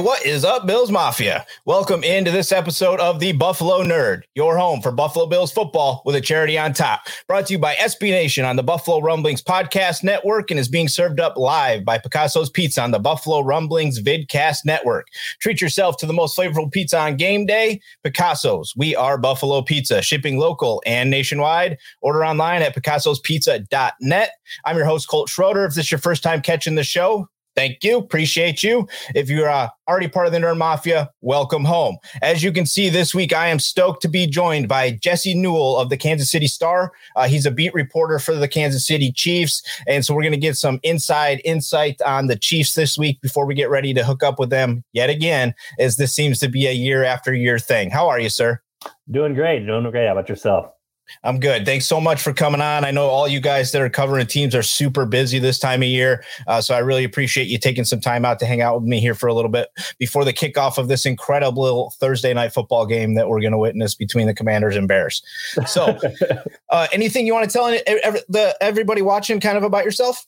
What is up, Bills Mafia? Welcome into this episode of the Buffalo Nerd, your home for Buffalo Bills football with a charity on top. Brought to you by SB Nation on the Buffalo Rumblings Podcast Network and is being served up live by Picasso's Pizza on the Buffalo Rumblings Vidcast Network. Treat yourself to the most flavorful pizza on game day. Picasso's. We are Buffalo Pizza, shipping local and nationwide. Order online at picassospizza.net. I'm your host, Colt Schroeder. If this is your first time catching the show, Thank you. Appreciate you. If you're uh, already part of the Nerd Mafia, welcome home. As you can see this week, I am stoked to be joined by Jesse Newell of the Kansas City Star. Uh, he's a beat reporter for the Kansas City Chiefs. And so we're going to get some inside insight on the Chiefs this week before we get ready to hook up with them yet again, as this seems to be a year after year thing. How are you, sir? Doing great. Doing great. How about yourself? I'm good. Thanks so much for coming on. I know all you guys that are covering teams are super busy this time of year. Uh, so I really appreciate you taking some time out to hang out with me here for a little bit before the kickoff of this incredible Thursday night football game that we're going to witness between the Commanders and Bears. So, uh, anything you want to tell everybody watching kind of about yourself?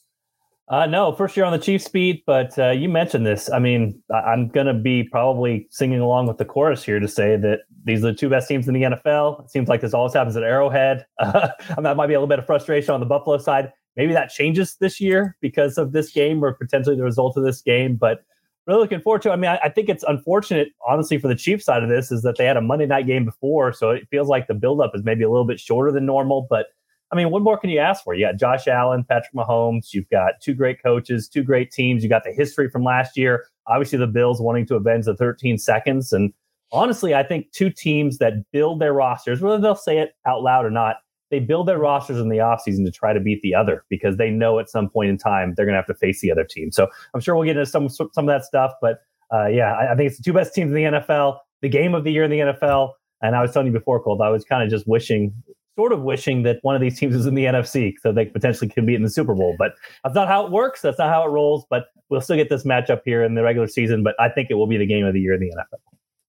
Uh, no, first year on the Chiefs beat, but uh, you mentioned this. I mean, I'm going to be probably singing along with the chorus here to say that these are the two best teams in the NFL. It seems like this always happens at Arrowhead. Uh, that might be a little bit of frustration on the Buffalo side. Maybe that changes this year because of this game or potentially the result of this game. But really looking forward to. It. I mean, I, I think it's unfortunate, honestly, for the Chiefs side of this is that they had a Monday night game before, so it feels like the buildup is maybe a little bit shorter than normal, but. I mean, what more can you ask for? You got Josh Allen, Patrick Mahomes. You've got two great coaches, two great teams. You got the history from last year. Obviously, the Bills wanting to avenge the 13 seconds. And honestly, I think two teams that build their rosters, whether they'll say it out loud or not, they build their rosters in the offseason to try to beat the other because they know at some point in time they're going to have to face the other team. So I'm sure we'll get into some some of that stuff. But uh, yeah, I, I think it's the two best teams in the NFL, the game of the year in the NFL. And I was telling you before, Colt, I was kind of just wishing sort of wishing that one of these teams is in the NFC so they potentially could be in the Super Bowl. But that's not how it works. That's not how it rolls. But we'll still get this matchup here in the regular season. But I think it will be the game of the year in the NFL.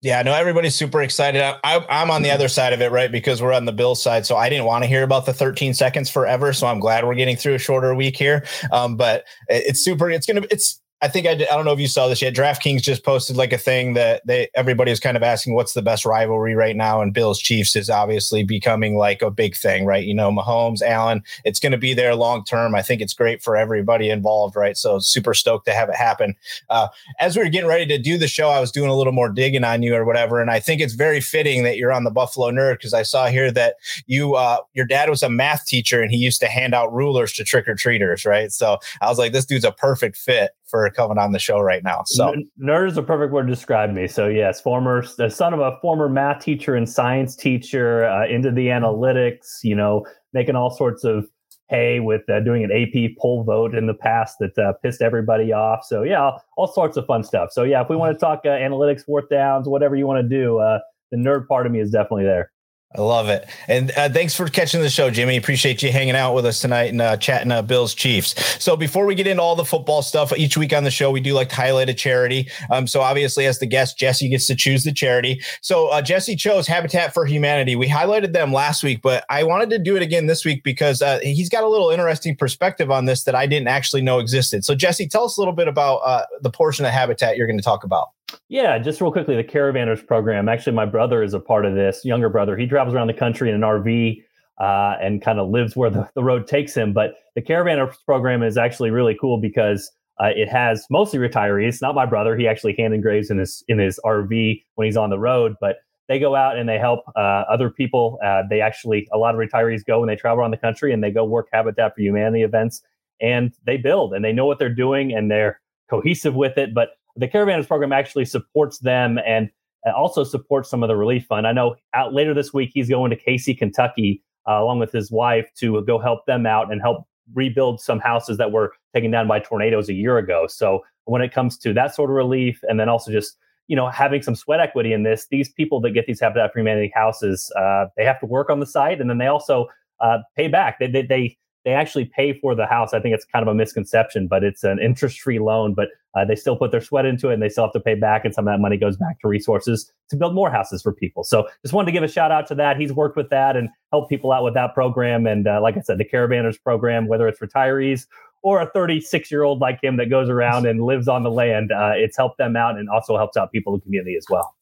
Yeah, no, everybody's super excited. I, am on the other side of it, right? Because we're on the Bill side. So I didn't want to hear about the 13 seconds forever. So I'm glad we're getting through a shorter week here. Um, but it's super, it's going to, it's, I think I, I don't know if you saw this yet. DraftKings just posted like a thing that they everybody is kind of asking what's the best rivalry right now, and Bills Chiefs is obviously becoming like a big thing, right? You know, Mahomes, Allen, it's going to be there long term. I think it's great for everybody involved, right? So super stoked to have it happen. Uh, as we were getting ready to do the show, I was doing a little more digging on you or whatever, and I think it's very fitting that you're on the Buffalo Nerd because I saw here that you uh, your dad was a math teacher and he used to hand out rulers to trick or treaters, right? So I was like, this dude's a perfect fit for coming on the show right now. So nerd is a perfect word to describe me. So yes, former the son of a former math teacher and science teacher, uh, into the analytics. You know, making all sorts of hay with uh, doing an AP poll vote in the past that uh, pissed everybody off. So yeah, all, sorts of fun stuff. So yeah, if we want to talk uh, analytics, fourth downs, whatever you want to do, uh, the nerd part of me is definitely there. I love it. And uh, thanks for catching the show, Jimmy. Appreciate you hanging out with us tonight and uh, chatting uh, Bills Chiefs. So before we get into all the football stuff, each week on the show, we do like to highlight a charity. Um, so obviously, as the guest, Jesse gets to choose the charity. So uh, Jesse chose Habitat for Humanity. We highlighted them last week, but I wanted to do it again this week because uh, he's got a little interesting perspective on this that I didn't actually know existed. So Jesse, tell us a little bit about uh, the portion of Habitat you're going to talk about. Yeah, just real quickly, the Care-A-Vanners program. Actually, my brother is a part of this, younger brother. He travels around the country in an RV uh, and kind of lives where the, the road takes him. But the Care-A-Vanners program is actually really cool because uh, it has mostly retirees. Not my brother; he actually hand engraves in his in his RV when he's on the road. But they go out and they help uh, other people. Uh, they actually a lot of retirees go and they travel around the country and they go work Habitat for Humanity events and they build and they know what they're doing and they're cohesive with it. But the Care-A-Vanners program actually supports them and also supports some of the relief fund. I know out later this week he's going to Casey, Kentucky, uh, along with his wife to go help them out and help rebuild some houses that were taken down by tornadoes a year ago. So when it comes to that sort of relief, and then also just you know having some sweat equity in this, these people that get these Habitat for Humanity houses, uh, they have to work on the site, and then they also uh, pay back. They, they, they they actually pay for the house. I think it's kind of a misconception, but it's an interest-free loan. But uh, they still put their sweat into it, and they still have to pay back, and some of that money goes back to resources to build more houses for people. So just wanted to give a shout out to that. He's worked with that and helped people out with that program. And uh, like I said, the Care-A-Vanners program, whether it's retirees or a 36 year old like him that goes around and lives on the land, uh, it's helped them out and also helps out people in the community as well.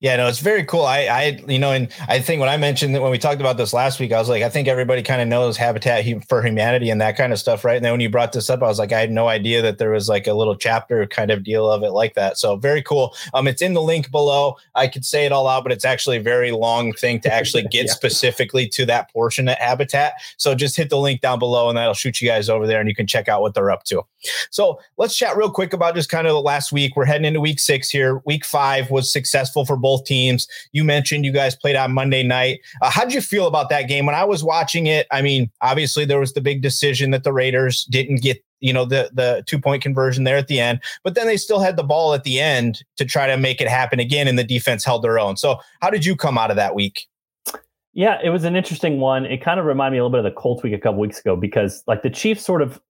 Yeah, no, it's very cool. I, I, you know, and I think when I mentioned that when we talked about this last week, I was like, I think everybody kind of knows Habitat for Humanity and that kind of stuff, right? And then when you brought this up, I was like, I had no idea that there was like a little chapter kind of deal of it like that. So very cool. Um, it's in the link below. I could say it all out, but it's actually a very long thing to actually get yeah. specifically to that portion at Habitat. So just hit the link down below, and that'll shoot you guys over there, and you can check out what they're up to. So let's chat real quick about just kind of the last week. We're heading into week six here. Week five was successful for for both teams. You mentioned you guys played on Monday night. Uh, how did you feel about that game? When I was watching it, I mean, obviously there was the big decision that the Raiders didn't get you know the the two point conversion there at the end but then they still had the ball at the end to try to make it happen again and the defense held their own so how did you come out of that week yeah it was an interesting one it kind of reminded me a little bit of the colts week a couple weeks ago because like the chiefs sort of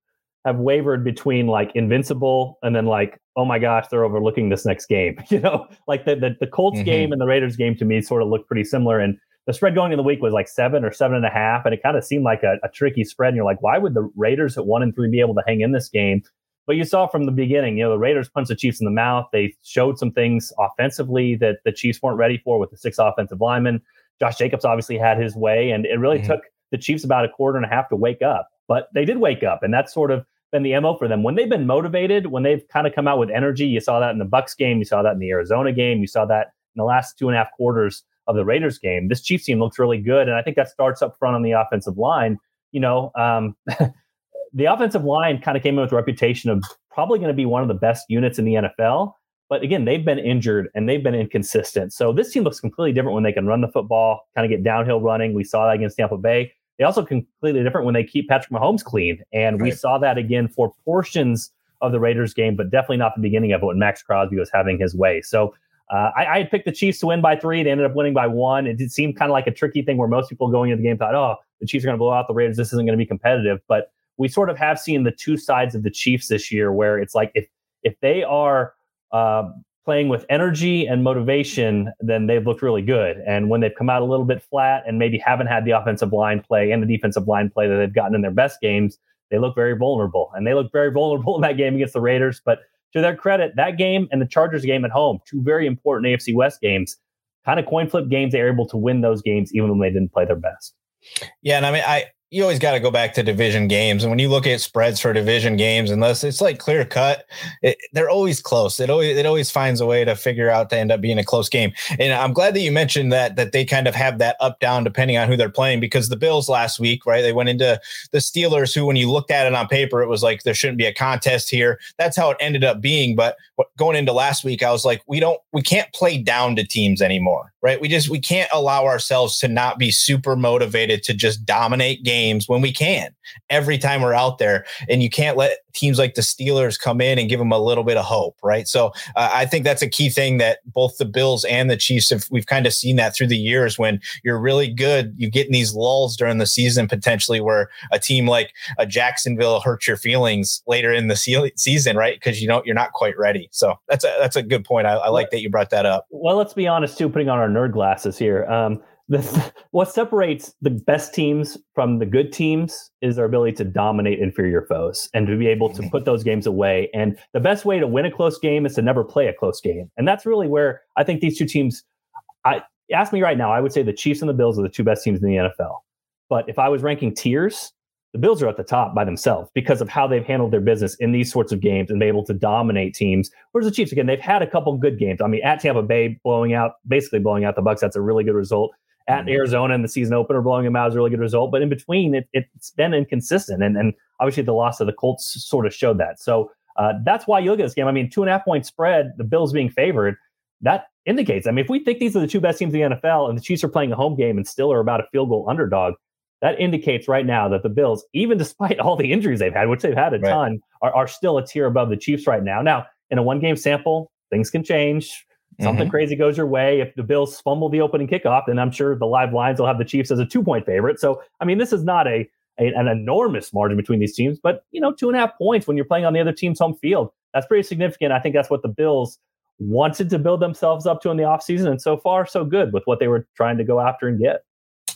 have wavered between like invincible and then like oh my gosh they're overlooking this next game you know like the the, the colts mm-hmm. game and the raiders game to me sort of looked pretty similar and the spread going in the week was like seven or seven and a half and it kind of seemed like a, a tricky spread and you're like why would the raiders at one and three be able to hang in this game but you saw from the beginning you know the raiders punched the chiefs in the mouth they showed some things offensively that the chiefs weren't ready for with the six offensive linemen josh jacobs obviously had his way and it really mm-hmm. took the chiefs about a quarter and a half to wake up but they did wake up and that's sort of been the MO for them. When they've been motivated, when they've kind of come out with energy, you saw that in the Bucks game, you saw that in the Arizona game, you saw that in the last two and a half quarters of the Raiders game. This Chiefs team looks really good. And I think that starts up front on the offensive line. You know, um, the offensive line kind of came in with a reputation of probably going to be one of the best units in the NFL. But again, they've been injured and they've been inconsistent. So this team looks completely different when they can run the football, kind of get downhill running. We saw that against Tampa Bay. They also completely different when they keep Patrick Mahomes clean. And right. we saw that again for portions of the Raiders game, but definitely not the beginning of it when Maxx Crosby was having his way. So uh, I, I, had picked the Chiefs to win by three. They ended up winning by one. It did seem kind of like a tricky thing where most people going into the game thought, oh, the Chiefs are going to blow out the Raiders. This isn't going to be competitive. But we sort of have seen the two sides of the Chiefs this year where it's like if if they are uh, playing with energy and motivation, then they've looked really good. And when they've come out a little bit flat and maybe haven't had the offensive line play and the defensive line play that they've gotten in their best games, they look very vulnerable. And they look very vulnerable in that game against the Raiders. But to their credit, that game and the Chargers game at home, two very important AFC West games, kind of coin flip games. They were able to win those games even when they didn't play their best. Yeah, and I mean, I you always got to go back to division games. And when you look at spreads for division games, unless it's like clear cut, it, they're always close. It always it always finds a way to figure out to end up being a close game. And I'm glad that you mentioned that that they kind of have that up down depending on who they're playing because the Bills last week, right? They went into the Steelers, who when you looked at it on paper, it was like there shouldn't be a contest here. That's how it ended up being. But going into last week, I was like, we don't we can't play down to teams anymore right? We just we can't allow ourselves to not be super motivated to just dominate games when we can every time we're out there. And you can't let teams like the Steelers come in and give them a little bit of hope, right? So uh, I think that's a key thing that both the Bills and the Chiefs have. We've kind of seen that through the years when you're really good, you get in these lulls during the season potentially where a team like a Jacksonville hurts your feelings later in the season, right? Because you know you're not quite ready. So that's a that's a good point. I, I like that you brought that up. Well, let's be honest too. Putting on our nerd glasses here. Um, the, what separates the best teams from the good teams is their ability to dominate inferior foes and to be able to put those games away. And the best way to win a close game is to never play a close game. And that's really where I think these two teams. I ask me right now, I would say the Chiefs and the Bills are the two best teams in the NFL. But if I was ranking tiers, the Bills are at the top by themselves because of how they've handled their business in these sorts of games and been able to dominate teams. Whereas the Chiefs, again, they've had a couple good games. I mean, at Tampa Bay, blowing out, basically blowing out the Bucks, that's a really good result. At mm-hmm. Arizona in the season opener, blowing them out is a really good result. But in between, it, has been inconsistent. And, and obviously, the loss of the Colts sort of showed that. So uh, that's why you look at this game. I mean, two and a half point spread, the Bills being favored, that indicates. I mean, if we think these are the two best teams in the NFL and the Chiefs are playing a home game and still are about a field goal underdog, that indicates right now that the Bills, even despite all the injuries they've had, which they've had a right. ton, are, are still a tier above the Chiefs right now. Now, in a one game sample, things can change. Something mm-hmm. crazy goes your way. If the Bills fumble the opening kickoff, then I'm sure the live lines will have the Chiefs as a two point favorite. So, I mean, this is not a, a, an enormous margin between these teams, but you know, two and a half points when you're playing on the other team's home field. That's pretty significant. I think that's what the Bills wanted to build themselves up to in the offseason. And so far, so good with what they were trying to go after and get.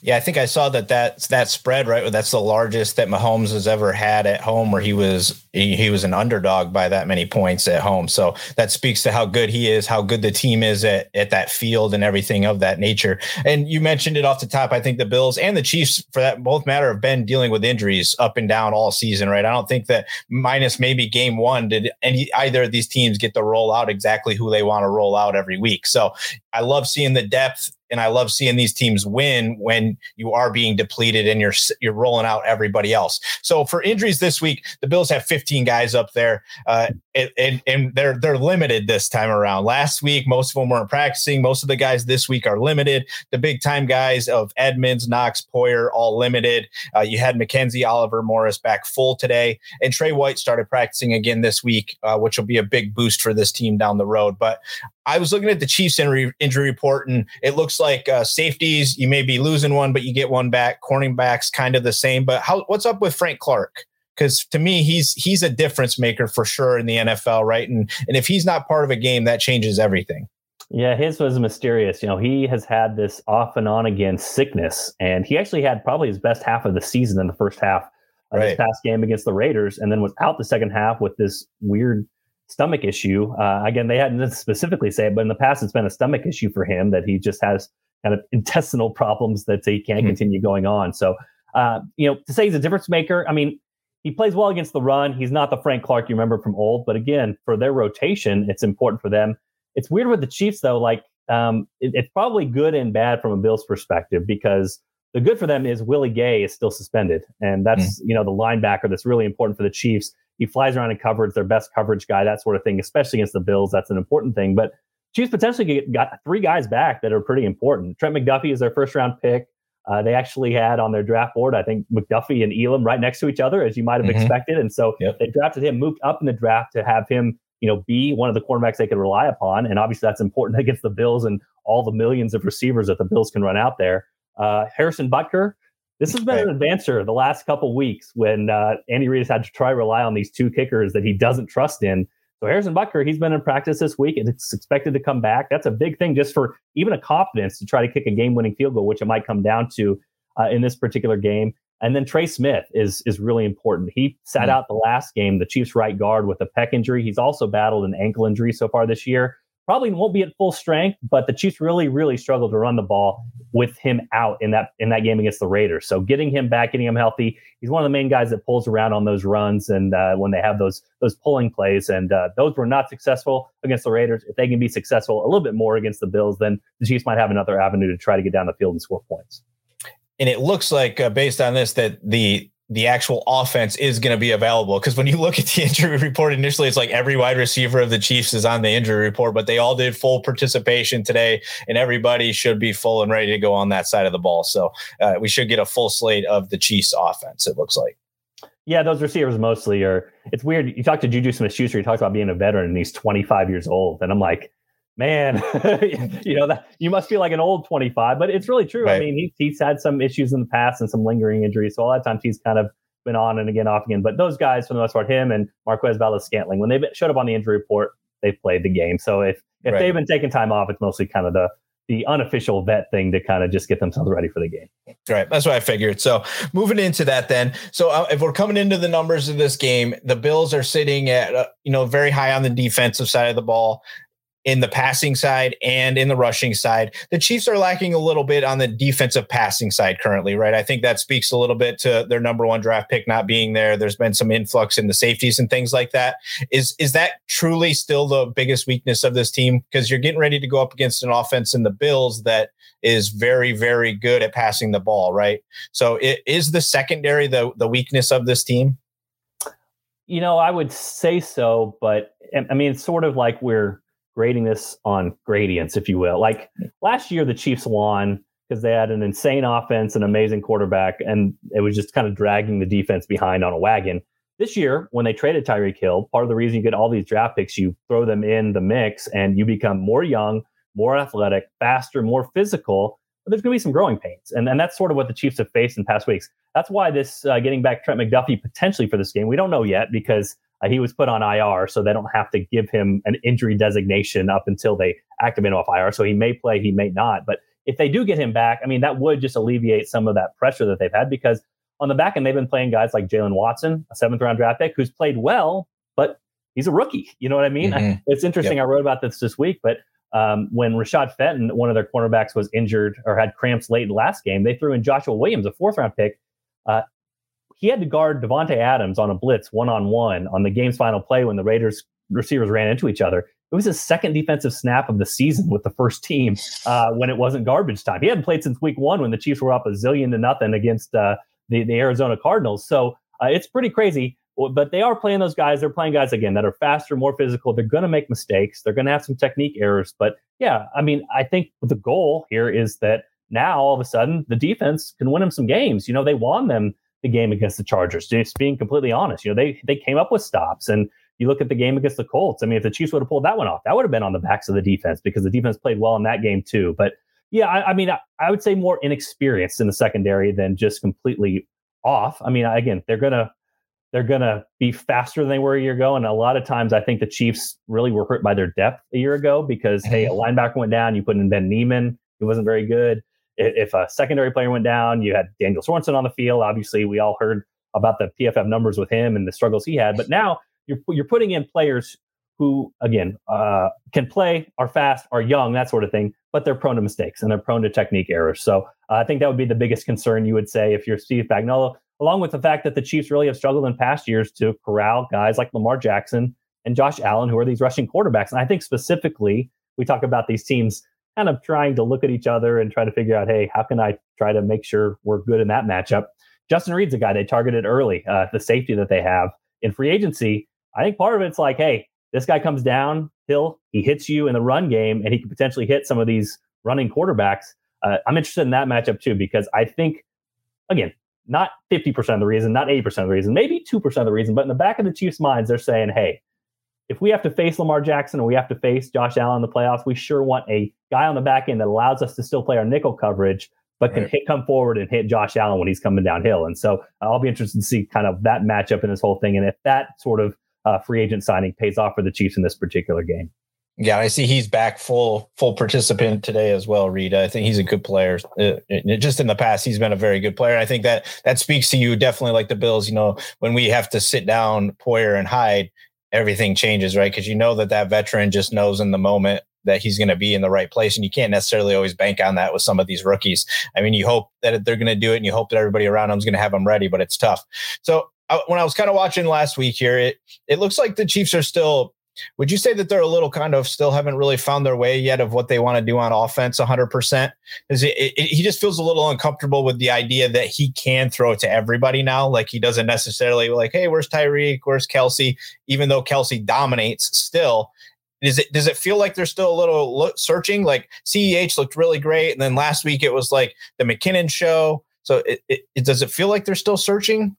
Yeah, I think I saw that that that spread right. That's the largest that Mahomes has ever had at home, where he was he, he, was an underdog by that many points at home. So that speaks to how good he is, how good the team is at at that field and everything of that nature. And you mentioned it off the top. I think the Bills and the Chiefs, for that both matter, have been dealing with injuries up and down all season. Right? I don't think that minus maybe game one did any either of these teams get to roll out exactly who they want to roll out every week. So I love seeing the depth and I love seeing these teams win when you are being depleted and you're you're rolling out everybody else. So for injuries this week, the Bills have 15 guys up there, uh, and, and they're they're limited this time around. Last week, most of them weren't practicing. Most of the guys this week are limited. The big time guys of Edmunds, Knox, Poyer, all limited. Uh, you had McKenzie, Oliver, Morris back full today, and Tre White started practicing again this week, uh, which will be a big boost for this team down the road. But I was looking at the Chiefs injury, injury report, and it looks like uh, safeties you may be losing one, but you get one back. Cornerbacks kind of the same. But how? What's up with Frank Clark? Because to me, he's he's a difference maker for sure in the NFL, right? And and if he's not part of a game, that changes everything. Yeah, his was mysterious. You know, he has had this off and on again sickness, and he actually had probably his best half of the season in the first half of right. his past game against the Raiders, and then was out the second half with this weird stomach issue. Uh, again, they hadn't specifically say it, but in the past, it's been a stomach issue for him that he just has kind of intestinal problems that he can't mm-hmm. continue going on. So, uh, you know, to say he's a difference maker, I mean, he plays well against the run. He's not the Frank Clark you remember from old, but again, for their rotation, it's important for them. It's weird with the Chiefs though. Like, um, it, it's probably good and bad from a Bills perspective because the good for them is Willie Gay is still suspended, and that's mm. you know the linebacker that's really important for the Chiefs. He flies around in coverage, their best coverage guy, that sort of thing, especially against the Bills. That's an important thing. But Chiefs potentially got three guys back that are pretty important. Trent McDuffie is their first round pick. Uh, they actually had on their draft board, I think McDuffie and Elam right next to each other, as you might have mm-hmm. expected. And so yep. they drafted him, moved up in the draft to have him, you know, be one of the cornerbacks they could rely upon. And obviously that's important against the Bills and all the millions of receivers that the Bills can run out there. Uh, Harrison Butker, this has been an advancer the last couple weeks when uh, Andy Reid has had to try rely on these two kickers that he doesn't trust in. So Harrison Butker, he's been in practice this week and it's expected to come back. That's a big thing just for even a confidence to try to kick a game-winning field goal, which it might come down to uh, in this particular game. And then Trey Smith is is really important. He sat mm-hmm. out the last game, the Chiefs right guard with a pec injury. He's also battled an ankle injury so far this year. Probably won't be at full strength, but the Chiefs really, really struggled to run the ball with him out in that in that game against the Raiders. So getting him back, getting him healthy, he's one of the main guys that pulls around on those runs and uh, when they have those those pulling plays. And uh, those were not successful against the Raiders. If they can be successful a little bit more against the Bills, then the Chiefs might have another avenue to try to get down the field and score points and it looks like uh, based on this that the the actual offense is going to be available. Because when you look at the injury report initially it's like every wide receiver of the chiefs is on the injury report but they all did full participation today and everybody should be full and ready to go on that side of the ball. So uh, we should get a full slate of the chiefs offense it looks like. Yeah those receivers mostly are it's weird. You talk to juju smith-schuster he talks about being a veteran and he's 25 years old and i'm like man, you know that you must be like an old 25, but it's really true. Right. I mean, he, he's had some issues in the past and some lingering injuries. So a lot of times he's kind of been on and again, off again. But those guys, for the most part, him and Marquez Valdes-Scantling, when they showed up on the injury report, they played the game. So if if right. they've been taking time off, it's mostly kind of the the unofficial vet thing to kind of just get themselves ready for the game. Right. That's what I figured. So moving into that then. So uh, if we're coming into the numbers of this game, the Bills are sitting at, uh, you know, very high on the defensive side of the ball in the passing side and in the rushing side. The Chiefs are lacking a little bit on the defensive passing side currently, right? I think that speaks a little bit to their number one draft pick not being there. There's been some influx in the safeties and things like that. Is is that truly still the biggest weakness of this team? Because you're getting ready to go up against an offense in the Bills that is very, very good at passing the ball, right? So it is the secondary the the weakness of this team. You know, I would say so, but I mean, it's sort of like we're grading this on gradients, if you will. Like last year, the Chiefs won because they had an insane offense, an amazing quarterback, and it was just kind of dragging the defense behind on a wagon. This year, when they traded Tyreek Hill, part of the reason you get all these draft picks, you throw them in the mix and you become more young, more athletic, faster, more physical. But there's going to be some growing pains. And, and that's sort of what the Chiefs have faced in past weeks. That's why this uh, getting back Trent McDuffie potentially for this game, we don't know yet because uh, he was put on IR, so they don't have to give him an injury designation up until they activate him off IR. So he may play, he may not. But if they do get him back, I mean, that would just alleviate some of that pressure that they've had because on the back end, they've been playing guys like Jaylen Watson, a seventh round draft pick, who's played well, but he's a rookie. You know what I mean? Mm-hmm. It's interesting. Yep. I wrote about this this week, but um, when Rashad Fenton, one of their cornerbacks, was injured or had cramps late in the last game, they threw in Joshua Williams, a fourth round pick. Uh, he had to guard Davante Adams on a blitz one on one on the game's final play when the Raiders receivers ran into each other. It was his second defensive snap of the season with the first team uh, when it wasn't garbage time. He hadn't played since week one when the Chiefs were up a zillion to nothing against uh, the, the Arizona Cardinals. So uh, it's pretty crazy. But they are playing those guys. They're playing guys again that are faster, more physical. They're going to make mistakes. They're going to have some technique errors. But yeah, I mean, I think the goal here is that now all of a sudden the defense can win them some games. You know, they won them the game against the Chargers. Just being completely honest, you know, they they came up with stops. And you look at the game against the Colts. I mean, if the Chiefs would have pulled that one off, that would have been on the backs of the defense because the defense played well in that game too. But yeah, I, I mean, I, I, would say more inexperienced in the secondary than just completely off. I mean, again, they're gonna they're gonna be faster than they were a year ago, and a lot of times I think the Chiefs really were hurt by their depth a year ago because hey, a mm-hmm. linebacker went down, you put in Ben Niemann, he wasn't very good if a secondary player went down, you had Daniel Sorensen on the field. Obviously, we all heard about the PFF numbers with him and the struggles he had. But now you're you're putting in players who, again, uh, can play, are fast, are young, that sort of thing, but they're prone to mistakes and they're prone to technique errors. So uh, I think that would be the biggest concern you would say if you're Steve Spagnuolo, along with the fact that the Chiefs really have struggled in past years to corral guys like Lamar Jackson and Josh Allen, who are these rushing quarterbacks. And I think specifically, we talk about these teams kind of trying to look at each other and try to figure out, hey, how can I try to make sure we're good in that matchup? Justin Reid's a guy they targeted early, uh, the safety that they have in free agency. I think part of it's like, hey, this guy comes down hill, he hits you in the run game, and he could potentially hit some of these running quarterbacks. Uh, I'm interested in that matchup too because I think, again, not 50% of the reason, not 80% of the reason, maybe 2% of the reason, but in the back of the Chiefs' minds, they're saying, hey, if we have to face Lamar Jackson or we have to face Josh Allen in the playoffs, we sure want a guy on the back end that allows us to still play our nickel coverage, but can hit come forward and hit Josh Allen when he's coming downhill. And so I'll be interested to see kind of that matchup in this whole thing, and if that sort of uh, free agent signing pays off for the Chiefs in this particular game. Yeah, I see he's back full full participant today as well. Reid, I think he's a good player. It, uh, it, just in the past, he's been a very good player. I think that that speaks to you definitely like the Bills. You know, when we have to sit down Poyer and Hyde, everything changes, right? Because you know that that veteran just knows in the moment that he's going to be in the right place, and you can't necessarily always bank on that with some of these rookies. I mean, you hope that they're going to do it, and you hope that everybody around them is going to have them ready, but it's tough. So I, when I was kind of watching last week here, it it looks like the Chiefs are still would you say that they're a little kind of still haven't really found their way yet of what they want to do on offense 100%? Is it, it, he just feels a little uncomfortable with the idea that he can throw to everybody now. Like he doesn't necessarily like, hey, where's Tyreek? Where's Kelce? Even though Kelce dominates still. Is it does it feel like they're still a little searching? Like CEH looked really great, and then last week it was like the McKinnon show. So it, it, does it feel like they're still searching?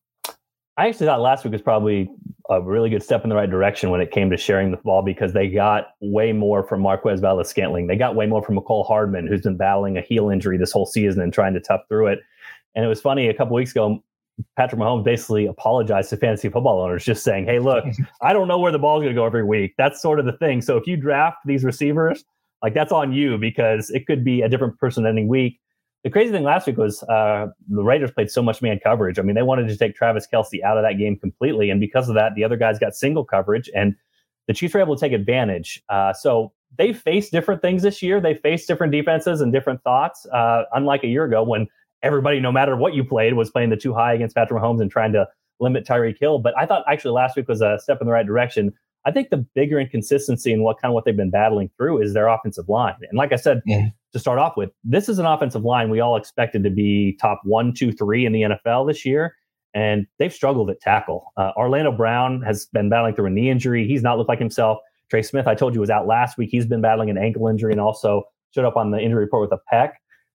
I actually thought last week was probably a really good step in the right direction when it came to sharing the ball because they got way more from Marquez Valdes Scantling. They got way more from Mecole Hardman, who's been battling a heel injury this whole season and trying to tough through it. And it was funny a couple weeks ago, Patrick Mahomes basically apologized to fantasy football owners, just saying, "Hey, look, I don't know where the ball's going to go every week. That's sort of the thing. So if you draft these receivers, like that's on you because it could be a different person ending week." The crazy thing last week was uh, the Raiders played so much man coverage. I mean, they wanted to take Travis Kelce out of that game completely, and because of that, the other guys got single coverage, and the Chiefs were able to take advantage. Uh, so they faced different things this year. They faced different defenses and different thoughts. Uh, unlike a year ago, when everybody, no matter what you played, was playing the too high against Patrick Mahomes and trying to limit Tyreek Hill. But I thought actually last week was a step in the right direction. I think the bigger inconsistency and in what kind of what they've been battling through is their offensive line. And like I said, yeah. to start off with, this is an offensive line we all expected to be top one, two, three in the NFL this year. And they've struggled at tackle. Uh, Orlando Brown has been battling through a knee injury. He's not looked like himself. Trey Smith, I told you, was out last week. He's been battling an ankle injury and also showed up on the injury report with a pec.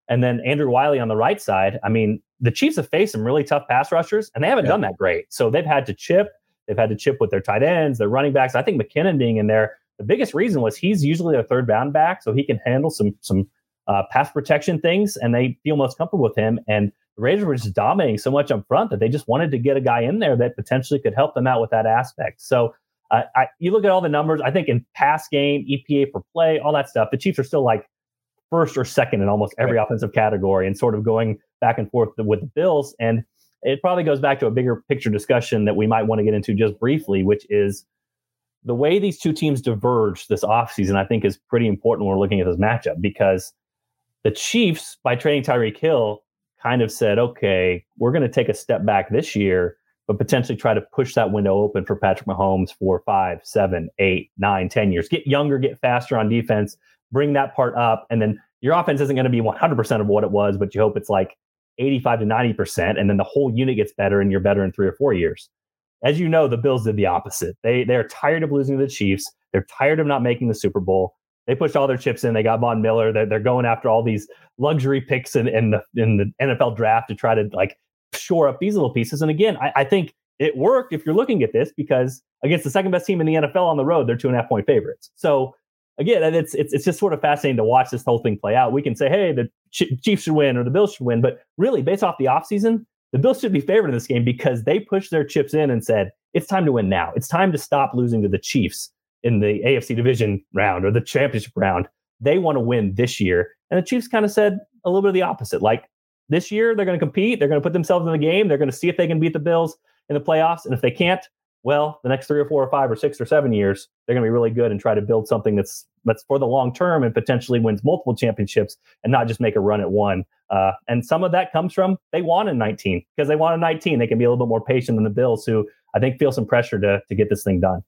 And then Andrew Wylie on the right side. I mean, the Chiefs have faced some really tough pass rushers, and they haven't yeah. done that great. So they've had to chip They've had to chip with their tight ends, their running backs. I think McKinnon being in there, the biggest reason was he's usually a third down back, so he can handle some some uh, pass protection things, and they feel most comfortable with him. And the Raiders were just dominating so much up front that they just wanted to get a guy in there that potentially could help them out with that aspect. So uh, I, you look at all the numbers. I think in pass game, EPA per play, all that stuff, the Chiefs are still like first or second in almost every right. offensive category, and sort of going back and forth with the Bills. And it probably goes back to a bigger picture discussion that we might want to get into just briefly, which is the way these two teams diverge this offseason, I think is pretty important when we're looking at this matchup because the Chiefs, by trading Tyreek Hill, kind of said, okay, we're going to take a step back this year, but potentially try to push that window open for Patrick Mahomes for five, seven, eight, nine, ten years. Get younger, get faster on defense, bring that part up, and then your offense isn't going to be 100% of what it was, but you hope it's like 85 to 90%, and then the whole unit gets better and you're better in three or four years. As you know, the Bills did the opposite. They they're tired of losing to the Chiefs. They're tired of not making the Super Bowl. They pushed all their chips in. They got Von Miller. They're, they're going after all these luxury picks in, in the in the NFL draft to try to like shore up these little pieces. And again, I, I think it worked if you're looking at this because against the second best team in the NFL on the road, they're two and a half point favorites. So again, it's it's it's just sort of fascinating to watch this whole thing play out. We can say, hey, the Chiefs should win or the Bills should win, but really, based off the offseason, the Bills should be favored in this game because they pushed their chips in and said, it's time to win now. It's time to stop losing to the Chiefs in the AFC division round or the championship round. They want to win this year. And the Chiefs kind of said a little bit of the opposite. Like this year, they're going to compete. They're going to put themselves in the game. They're going to see if they can beat the Bills in the playoffs. And if they can't, well, the next three or four or five or six or seven years, they're going to be really good and try to build something that's that's for the long term and potentially wins multiple championships and not just make a run at one. Uh, and some of that comes from they won in 19 because they won in 19. They can be a little bit more patient than the Bills, who I think feel some pressure to to get this thing done.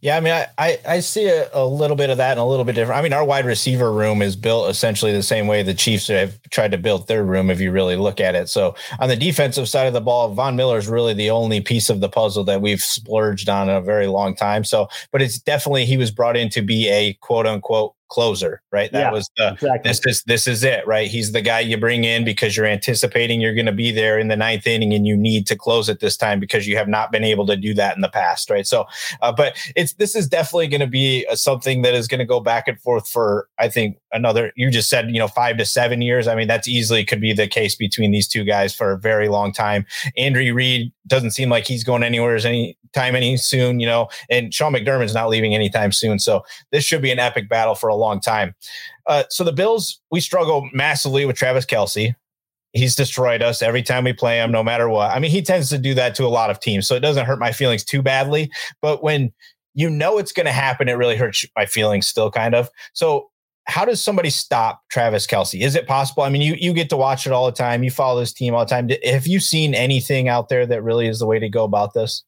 Yeah, I mean, I, I, I see a, a, little bit of that and a little bit different. I mean, our wide receiver room is built essentially the same way the Chiefs have tried to build their room, if you really look at it. So on the defensive side of the ball, Von Miller is really the only piece of the puzzle that we've splurged on in a very long time. So, but it's definitely he was brought in to be a quote unquote closer, right? That yeah, was the exactly. this is this is it, right? He's the guy you bring in because you're anticipating you're going to be there in the ninth inning and you need to close it this time because you have not been able to do that in the past, right? So, uh, but it's this is definitely going to be something that is going to go back and forth for I think another. You just said you know five to seven years. I mean, that's easily could be the case between these two guys for a very long time. Andrew Reid doesn't seem like he's going anywhere any time any soon. You know, and Sean McDermott's not leaving anytime soon. So this should be an epic battle for a long time. Uh, so the Bills, we struggle massively with Travis Kelce he's destroyed us every time we play him, no matter what. I mean, he tends to do that to a lot of teams, so it doesn't hurt my feelings too badly. But when you know it's going to happen, it really hurts my feelings still, kind of. So, how does somebody stop Travis Kelce? Is it possible? I mean, you you get to watch it all the time. You follow this team all the time. Have you seen anything out there that really is the way to go about this?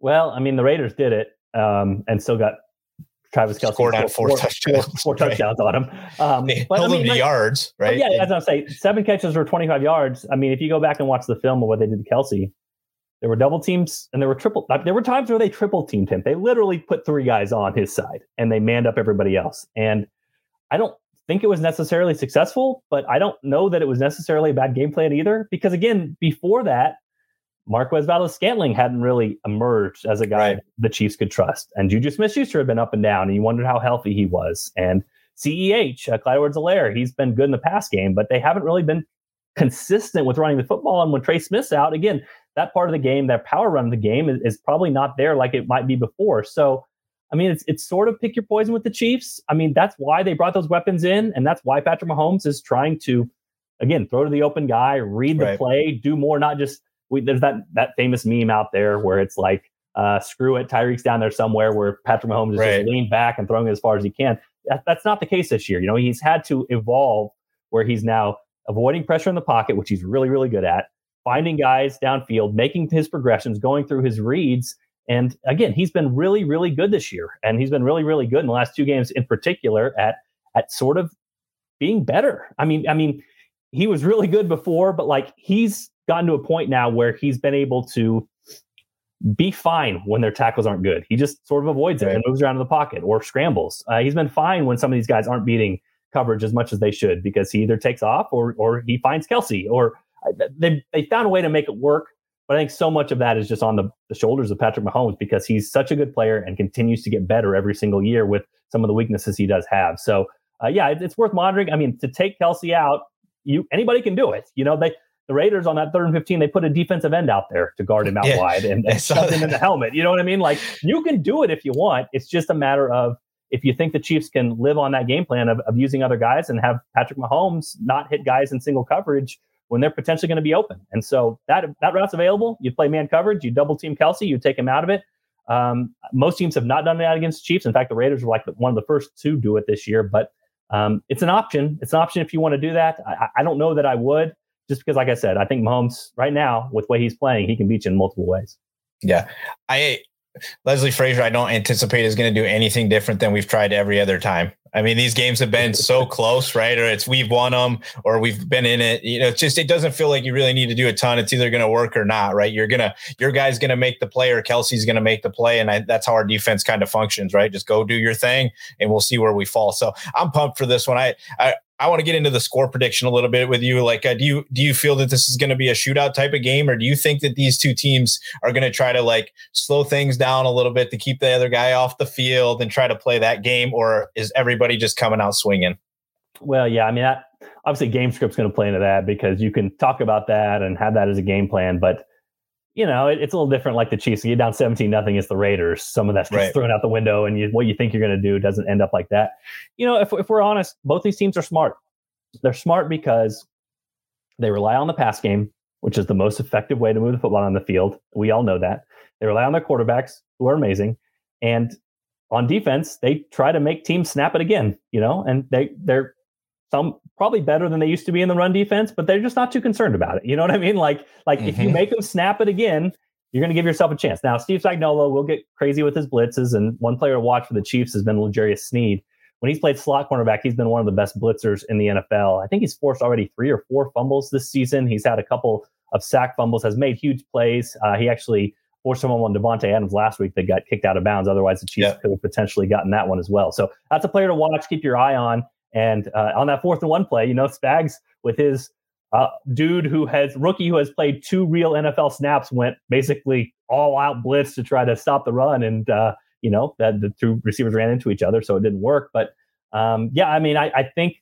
Well, I mean, the Raiders did it um, and still got Travis Kelce scored on four, four touchdowns, four, four touchdowns right. on him. Um, but, held I mean, him to like, yards, right? Yeah, as I'm saying, seven catches for 25 yards. I mean, if you go back and watch the film of what they did to Kelce, there were double teams and there were triple. There were times where they triple teamed him. They literally put three guys on his side and they manned up everybody else. And I don't think it was necessarily successful, but I don't know that it was necessarily a bad game plan either. Because again, before that, Marquez Valdes-Scantling hadn't really emerged as a guy right. the Chiefs could trust. And Juju Smith Schuster had been up and down, and you wondered how healthy he was. And CEH, uh, Clyde Edwards-Helaire, he's been good in the past game, but they haven't really been consistent with running the football. And when Trey Smith's out, again, that part of the game, that power run of the game is, is probably not there like it might be before. So, I mean, it's it's sort of pick your poison with the Chiefs. I mean, that's why they brought those weapons in, and that's why Patrick Mahomes is trying to, again, throw to the open guy, read the right. play, do more, not just we, there's that that famous meme out there where it's like, uh, screw it, Tyreek's down there somewhere where Patrick Mahomes is right. just leaned back and throwing it as far as he can. That, that's not the case this year. You know, he's had to evolve where he's now avoiding pressure in the pocket, which he's really, really good at, finding guys downfield, making his progressions, going through his reads. And again, he's been really, really good this year. And he's been really, really good in the last two games in particular at at sort of being better. I mean, I mean, he was really good before, but like he's gotten to a point now where he's been able to be fine when their tackles aren't good. He just sort of avoids it and moves around in the pocket or scrambles. Uh, he's been fine when some of these guys aren't beating coverage as much as they should because he either takes off or or he finds Kelce or uh, they they found a way to make it work. But I think so much of that is just on the, the shoulders of Patrick Mahomes because he's such a good player and continues to get better every single year with some of the weaknesses he does have. So uh, yeah, it, it's worth monitoring. I mean, to take Kelce out, you anybody can do it. You know, they the Raiders on that third and 15, they put a defensive end out there to guard him out yeah, wide and, and shove him in the helmet. You know what I mean? Like you can do it if you want. It's just a matter of if you think the Chiefs can live on that game plan of, of using other guys and have Patrick Mahomes not hit guys in single coverage when they're potentially going to be open. And so that that route's available. You play man coverage, you double team Kelce, you take him out of it. Um, most teams have not done that against Chiefs. In fact, the Raiders were like one of the first to do it this year. But um, it's an option. It's an option if you want to do that. I, I don't know that I would just because, like I said, I think Mahomes right now with the way he's playing, he can beat you in multiple ways. Yeah, I Leslie Frazier, I don't anticipate is going to do anything different than we've tried every other time. I mean, these games have been so close, right? Or it's we've won them, or we've been in it. You know, it's just it doesn't feel like you really need to do a ton. It's either going to work or not, right? You're gonna your guy's going to make the play, or Kelce's going to make the play, and I, that's how our defense kind of functions, right? Just go do your thing, and we'll see where we fall. So I'm pumped for this one. I I, I want to get into the score prediction a little bit with you. Like, uh, do you do you feel that this is going to be a shootout type of game, or do you think that these two teams are going to try to like slow things down a little bit to keep the other guy off the field and try to play that game, or is everybody just coming out swinging? Well, yeah, I mean, that, obviously, game script's going to play into that because you can talk about that and have that as a game plan, but you know, it, it's a little different. Like the Chiefs, you get down seventeen nothing against the Raiders. Some of that's right. thrown out the window, and you, what you think you're going to do doesn't end up like that. You know, if if we're honest, both these teams are smart. They're smart because they rely on the pass game, which is the most effective way to move the football on the field. We all know that. They rely on their quarterbacks, who are amazing, and on defense, they try to make teams snap it again. You know, and they they're some probably better than they used to be in the run defense, but they're just not too concerned about it. You know what I mean? Like, like mm-hmm. if you mm-hmm. make them snap it again, you're going to give yourself a chance. Now, Steve Spagnuolo will get crazy with his blitzes, and one player to watch for the Chiefs has been L'Jarius Sneed. When he's played slot cornerback, he's been one of the best blitzers in the NFL. I think he's forced already three or four fumbles this season. He's had a couple of sack fumbles, has made huge plays. Uh, he actually forced someone on Davante Adams last week that got kicked out of bounds. Otherwise, the Chiefs yeah. could have potentially gotten that one as well. So that's a player to watch. Keep your eye on. And uh, on that fourth and one play, you know, Spags with his uh, dude who has rookie who has played two real NFL snaps went basically all out blitz to try to stop the run, and uh, you know that the two receivers ran into each other, so it didn't work. But um, yeah, I mean, I, I think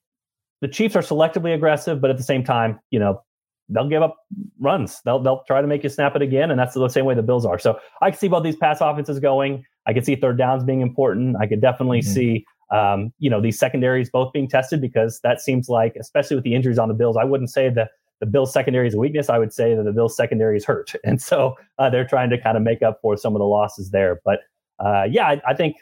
the Chiefs are selectively aggressive, but at the same time, you know, they'll give up runs. They'll they'll try to make you snap it again, and that's the same way the Bills are. So I can see both these pass offenses going. I can see third downs being important. I could definitely mm-hmm. see um, you know these secondaries both being tested because that seems like, especially with the injuries on the Bills, I wouldn't say that the Bills secondary is a weakness. I would say that the Bills secondary is hurt, and so uh, they're trying to kind of make up for some of the losses there. But uh, yeah, I, I, think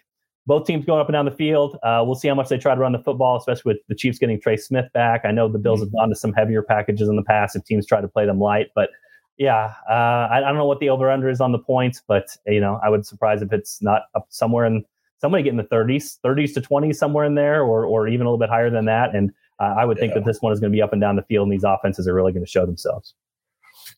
both teams going up and down the field. Uh, we'll see how much they try to run the football, especially with the Chiefs getting Trey Smith back. I know the Bills mm-hmm. have gone to some heavier packages in the past if teams try to play them light, but yeah, uh, I, I, don't know what the over under is on the points, but you know, I would surprise if it's not up somewhere in somebody getting the 30s, 30s to 20s somewhere in there, or or even a little bit higher than that. And uh, I would think yeah. that this one is going to be up and down the field, and these offenses are really going to show themselves.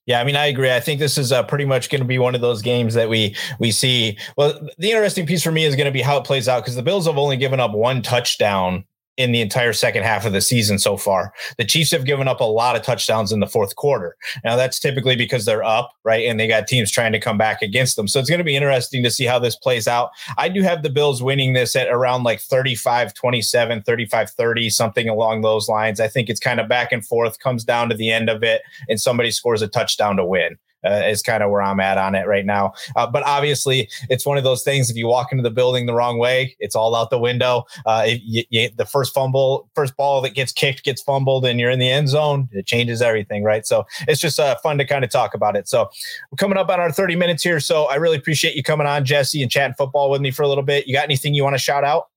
Yeah, I mean, I agree. I think this is uh, pretty much going to be one of those games that we we see. Well, the interesting piece for me is going to be how it plays out because the Bills have only given up one touchdown in the entire second half of the season so far. The Chiefs have given up a lot of touchdowns in the fourth quarter. Now that's typically because they're up, right? And they got teams trying to come back against them. So it's going to be interesting to see how this plays out. I do have the Bills winning this at around like 35 27, 35 30, something along those lines. I think it's kind of back and forth, comes down to the end of it, and somebody scores a touchdown to win uh, is kind of where I'm at on it right now. Uh, but obviously, it's one of those things. If you walk into the building the wrong way, it's all out the window. Uh, you, you, the first fumble, first ball that gets kicked gets fumbled, and you're in the end zone. It changes everything, right? So it's just uh, fun to kind of talk about it. So we're coming up on our 30 minutes here. So I really appreciate you coming on, Jesse, and chatting football with me for a little bit. You got anything you want to shout out?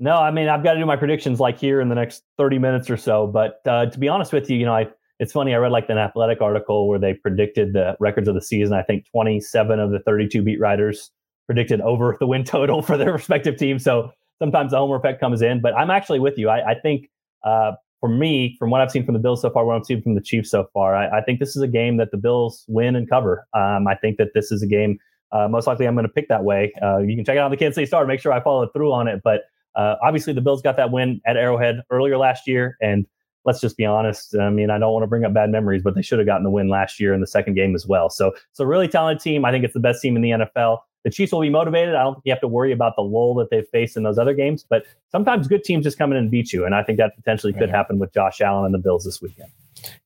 No, I mean I've got to do my predictions like here in the next 30 minutes or so. But uh, to be honest with you, you know I it's funny. I read like an athletic article where they predicted the records of the season. I think 27 of the 32 beat writers predicted over the win total for their respective teams. So sometimes the homer effect comes in. But I'm actually with you. I, I think uh, for me, from what I've seen from the Bills so far, what I've seen from the Chiefs so far, I, I think this is a game that the Bills win and cover. Um, I think that this is a game. Uh, most likely, I'm going to pick that way. Uh, you can check it out on the Kansas City Star. Make sure I follow through on it. But uh, obviously, the Bills got that win at Arrowhead earlier last year, and let's just be honest. I mean, I don't want to bring up bad memories, but they should have gotten the win last year in the second game as well. So, so really talented team. I think it's the best team in the NFL. The Chiefs will be motivated. I don't think you have to worry about the lull that they've faced in those other games, but sometimes good teams just come in and beat you. And I think that potentially could happen with Josh Allen and the Bills this weekend.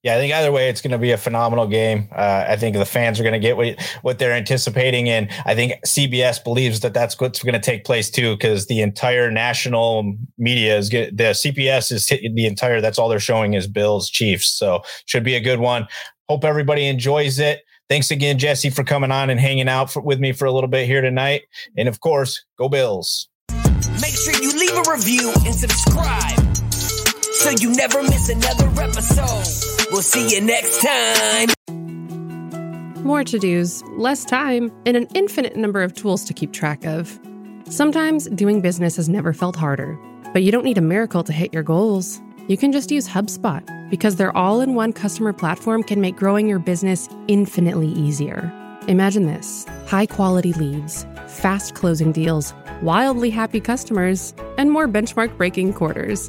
Yeah, I think either way, it's going to be a phenomenal game. Uh, I think the fans are going to get what, what they're anticipating, and I think CBS believes that that's what's going to take place too, because the entire national media is get, the CBS is the entire. That's all they're showing is Bills Chiefs, so should be a good one. Hope everybody enjoys it. Thanks again, Jesse, for coming on and hanging out for, with me for a little bit here tonight, and of course, go Bills. Make sure you leave a review and subscribe so you never miss another episode. We'll see you next time. More to dos, less time, and an infinite number of tools to keep track of. Sometimes doing business has never felt harder, but you don't need a miracle to hit your goals. You can just use HubSpot because their all in one customer platform can make growing your business infinitely easier. Imagine this high quality leads, fast closing deals, wildly happy customers, and more benchmark breaking quarters.